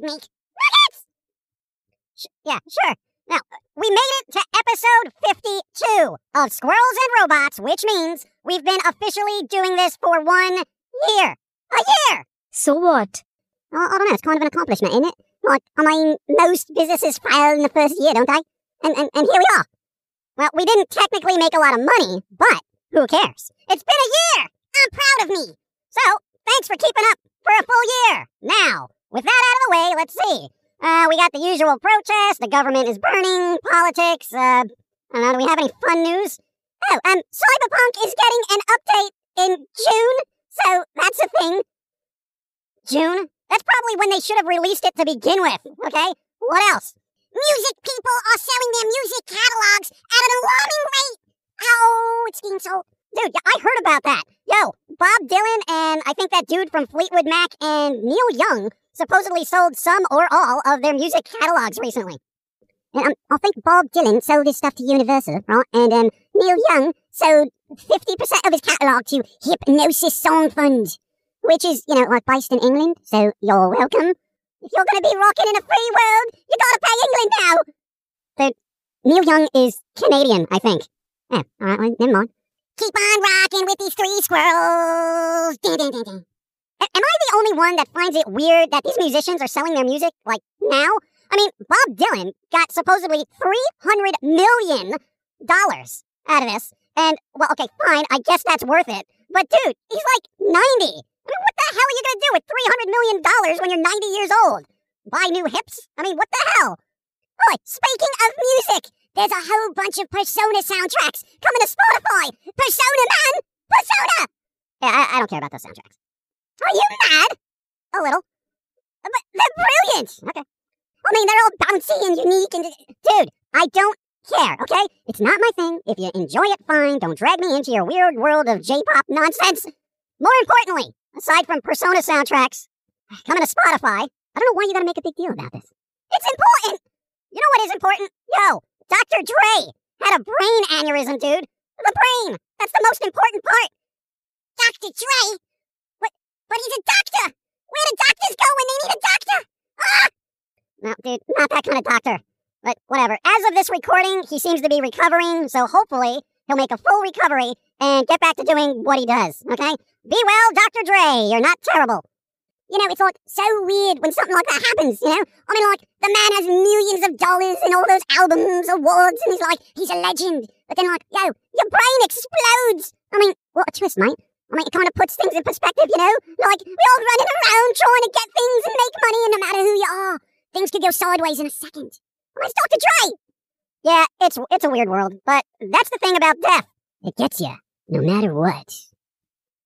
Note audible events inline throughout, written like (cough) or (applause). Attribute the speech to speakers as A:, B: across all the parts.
A: would make. Nuggets! Sh- yeah, sure. Now, uh, we made it to episode 52 of Squirrels and Robots, which means we've been officially doing this for one year. A year!
B: So what?
A: I, I don't know, it's kind of an accomplishment, isn't it? Like, I mean, most businesses fail in the first year, don't they? And, and, and here we are. Well, we didn't technically make a lot of money, but who cares? It's been a year! I'm proud of me! So, thanks for keeping up for a full year! Now, with that out of the way, let's see. Uh, we got the usual protests, the government is burning, politics, uh, I don't know, do we have any fun news? Oh, um, Cyberpunk is getting an update in June, so that's a thing. June? That's probably when they should have released it to begin with, okay? What else? Music people are selling their music catalogs at an alarming rate. Oh, it's being so. Dude, I heard about that. Yo, Bob Dylan and I think that dude from Fleetwood Mac and Neil Young supposedly sold some or all of their music catalogs recently. And, um, I think Bob Dylan sold his stuff to Universal, right? And um, Neil Young sold 50% of his catalog to Hipgnosis Song Fund, which is, you know, like based in England. So you're welcome. If you're going to be rocking in a free world, you got to pay England now. Dude, Neil Young is Canadian, I think. Yeah, all right, well, never mind. Keep on rocking with these three squirrels. Ding, ding. A- am I the only one that finds it weird that these musicians are selling their music, like, now? I mean, Bob Dylan got supposedly $300 million out of this. And, well, okay, fine, I guess that's worth it. But, dude, he's like 90. I mean, what the hell are you to do with $300 million when you're 90 years old? Buy new hips? I mean, what the hell? Oh, speaking of music, there's a whole bunch of Persona soundtracks coming to Spotify. Persona, man! Persona! Yeah, I, I don't care about those soundtracks. Are you mad? A little. But they're brilliant! Okay. I mean, they're all bouncy and unique and... Dude, I don't care, okay? It's not my thing. If you enjoy it, fine. Don't drag me into your weird world of J-pop nonsense. More importantly, aside from Persona soundtracks (sighs) coming to Spotify, I don't know why you gotta make a big deal about this. It's important! You know what is important? Yo, Dr. Dre had a brain aneurysm, dude. The brain! That's the most important part! Dr. Dre? But, he's a doctor! Where do doctors go when they need a doctor? Ah! No, dude, not that kind of doctor. But whatever. As of this recording, he seems to be recovering, so hopefully he'll make a full recovery and get back to doing what he does, okay? Be well, Dr. Dre. You're not terrible. You know, it's like so weird when something like that happens, you know? I mean, like, the man has millions of dollars and all those albums, awards, and he's like, he's a legend. But then, like, yo, your brain explodes. I mean, what a twist, mate. I mean, it kind of puts things in perspective, you know? Like, we're all running around trying to get things and make money, and no matter who you are, things could go sideways in a second. I mean, it's Dr. Dre. Yeah, it's it's a weird world, but that's the thing about death. It gets you, no matter what.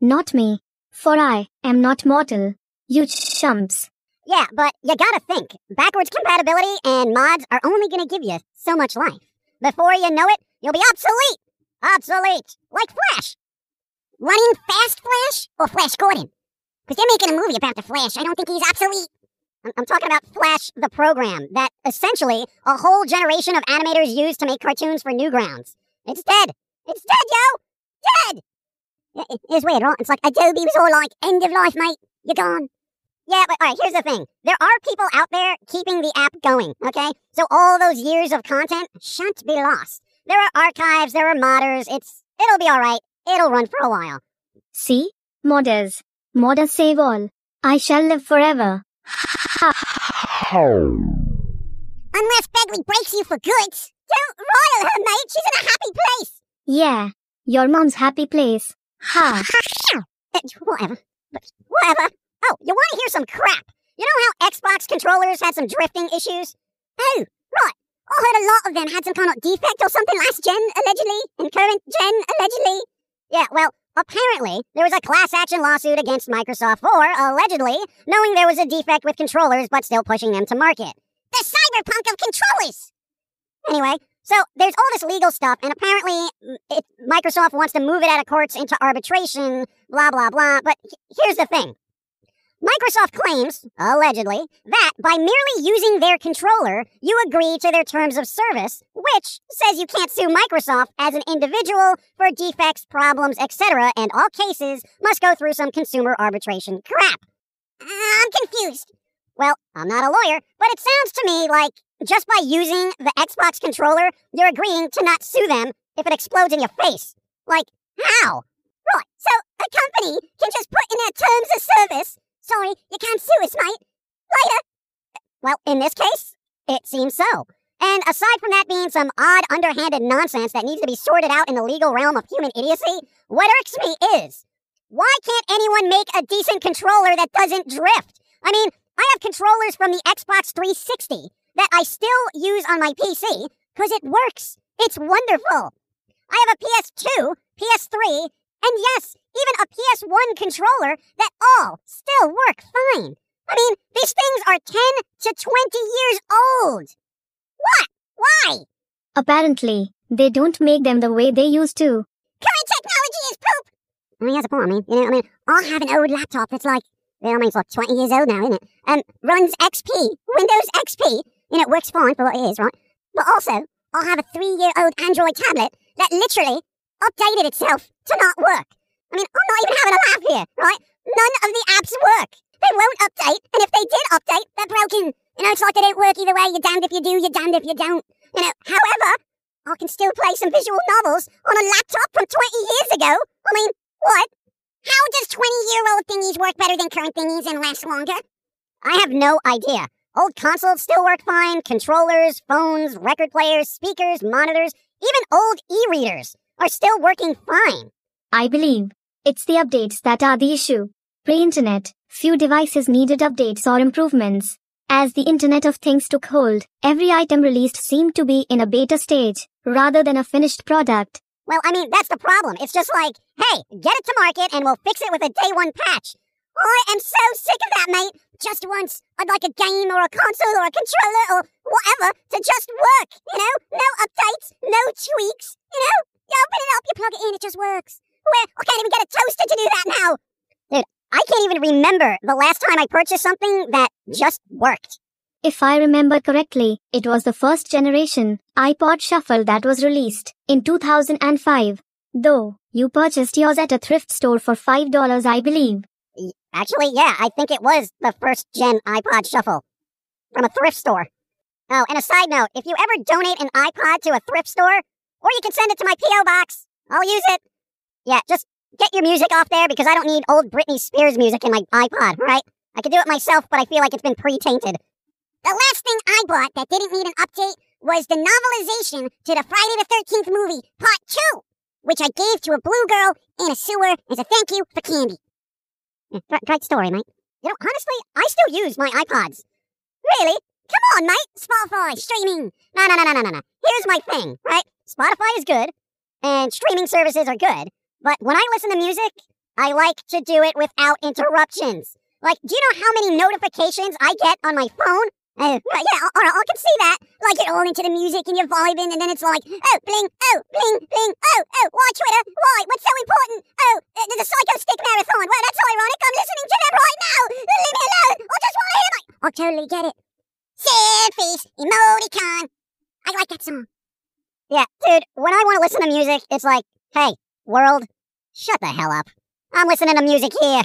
B: Not me, for I am not mortal. You chumps.
A: Yeah, but you gotta think. Backwards compatibility and mods are only gonna give you so much life. Before you know it, you'll be obsolete. Obsolete. Like Flash. Running fast Flash or Flash Gordon? Because they're making a movie about the Flash. I don't think he's obsolete. I'm, talking about Flash the program that essentially a whole generation of animators used to make cartoons for Newgrounds. It's dead. It's dead, yo! Dead! It- it- It's weird, right? It's like Adobe was all like, end of life, mate. You're gone. Yeah, but all right, here's the thing. There are people out there keeping the app going, okay? So all those years of content shan't be lost. There are archives, there are modders. It's it'll be all right. It'll run for a while.
B: See? Modders. Modders save all. I shall live forever. (laughs)
A: Unless Begley breaks you for good. Don't royal her, mate. She's in a happy place.
B: Yeah. Your mom's happy place. Ha. (laughs)
A: Eh, Whatever. But Whatever. Oh, you want to hear some crap? You know how Xbox controllers had some drifting issues? Oh, right. I heard a lot of them had some kind of defect or something last gen, allegedly, and current gen, allegedly. Yeah, well, apparently there was a class action lawsuit against Microsoft for, allegedly, knowing there was a defect with controllers but still pushing them to market. The cyberpunk of controllers! Anyway, so there's all this legal stuff, and apparently mm, it, Microsoft wants to move it out of courts into arbitration, blah, blah, blah. But here's the thing Microsoft claims, allegedly, that by merely using their controller, you agree to their terms of service, which says you can't sue Microsoft as an individual for defects, problems, etc., and all cases must go through some consumer arbitration crap. I'm confused. Well, I'm not a lawyer, but it sounds to me like just by using the Xbox controller, you're agreeing to not sue them if it explodes in your face. Like, how? Right, so a company can just put in their terms of service Sorry, you can't sue us, mate. Later. Well, in this case, it seems so. And aside from that being some odd, underhanded nonsense that needs to be sorted out in the legal realm of human idiocy, what irks me is why can't anyone make a decent controller that doesn't drift? I mean, I have controllers from the Xbox 360 that I still use on my PC because it works. It's wonderful. I have a PS2, PS3, and yes, even a PS1 controller that all still work fine. I mean, these things are 10 to 20 years old. What? Why?
B: Apparently, they don't make them the way they used to.
A: Current technology is poop. I mean, that's a point. I mean, you know, I mean, I have an old laptop that's like, well, I mean, it's like 20 years old now, isn't it? And runs XP, Windows XP. You know, it works fine for what it is, right? But also, I have a three-year-old Android tablet that literally updated itself to not work. I mean, I'm not even having a laugh here, right? None of the apps work. They won't update, and if they did update, they're broken. You know, it's like they don't work either way. You're damned if you do, you're damned if you don't. You know, however, I can still play some visual novels on a laptop from 20 years ago. I mean, what? How does 20 year old thingies work better than current thingies and last longer? I have no idea. Old consoles still work fine, controllers, phones, record players, speakers, monitors, even old e readers are still working fine.
B: I believe it's the updates that are the issue. Pre internet, few devices needed updates or improvements. As the Internet of Things took hold, every item released seemed to be in a beta stage, rather than a finished product.
A: Well, I mean, that's the problem. It's just like, hey, get it to market and we'll fix it with a day one patch. Oh, I am so sick of that, mate. Just once, I'd like a game or a console or a controller or whatever to just work, you know? No updates, no tweaks, you know? You open it up, you plug it in, it just works. Where? I can't even get a toaster to do that now. Dude, I can't even remember the last time I purchased something that just worked.
B: If I remember correctly, it was the first generation iPod Shuffle that was released in 2005. Though, you purchased yours at a thrift store for $5, I believe.
A: Actually, yeah, I think it was the first gen iPod Shuffle from a thrift store. Oh, and a side note, if you ever donate an iPod to a thrift store, or you can send it to my P.O. box, I'll use it. Yeah, just get your music off there because I don't need old Britney Spears music in my iPod, right? I could do it myself, but I feel like it's been pre-tainted. The last thing I bought that didn't need an update was the novelization to the Friday the 13th movie, Part 2, which I gave to a blue girl in a sewer as a thank you for candy. Mm, yeah, great story, mate. You know, honestly, I still use my iPods. Really? Come on, mate. Spotify, streaming. No, no, no, no, no, no, no. Here's my thing, right? Spotify is good, and streaming services are good. But when I listen to music, I like to do it without interruptions. Like, do you know how many notifications I get on my phone? Uh, (laughs) yeah, I, I, can see that. Like, you're all into the music and you're vibing, and then it's like, oh, bling, oh, bling, bling, oh, oh, why Twitter? Why? What's so important? Oh, uh, the Psychostick Marathon. Well, that's ironic. I'm listening to them right now. Leave me alone. I just want to hear my. I totally get it. Face, emoticon. I like that song. Yeah, dude, when I want to listen to music, it's like, hey, world, shut the hell up. I'm listening to music here.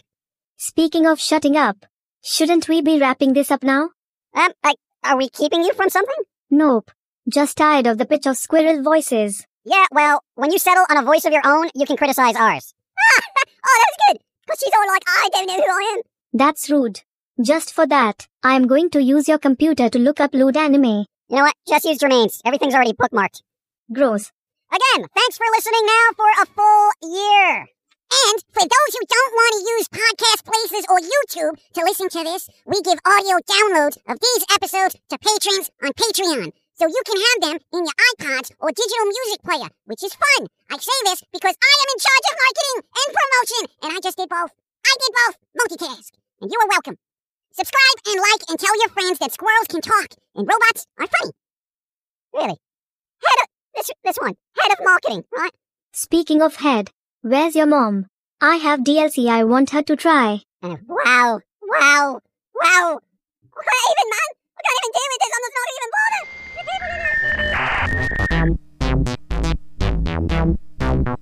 B: Speaking of shutting up, shouldn't we be wrapping this up now?
A: Um, I, are we keeping you from something?
B: Nope. Just tired of the pitch of squirrel voices.
A: Yeah, well, when you settle on a voice of your own, you can criticize ours. (laughs) oh, that's good. Because she's all like, I don't know who I am.
B: That's rude. Just for that, I am going to use your computer to look up lewd anime.
A: You know what? Just use Jermaine's. Everything's already bookmarked.
B: Gross.
A: Again, thanks for listening now for a full year. And for those who don't want to use podcast places or YouTube to listen to this, we give audio downloads of these episodes to patrons on Patreon. so you can have them in your iPods or digital music player, which is fun. I say this because I am in charge of marketing and promotion, and I just did both. I did both. Multitask. And you are welcome. Subscribe and like and tell your friends that squirrels can talk and robots are funny. Really this this one, head of marketing, right?
B: Speaking of head, where's your mom? I have DLC I want her to try.
A: Uh, wow, wow, wow. What can't even, man. What can I even do with this. I'm just not even bothered.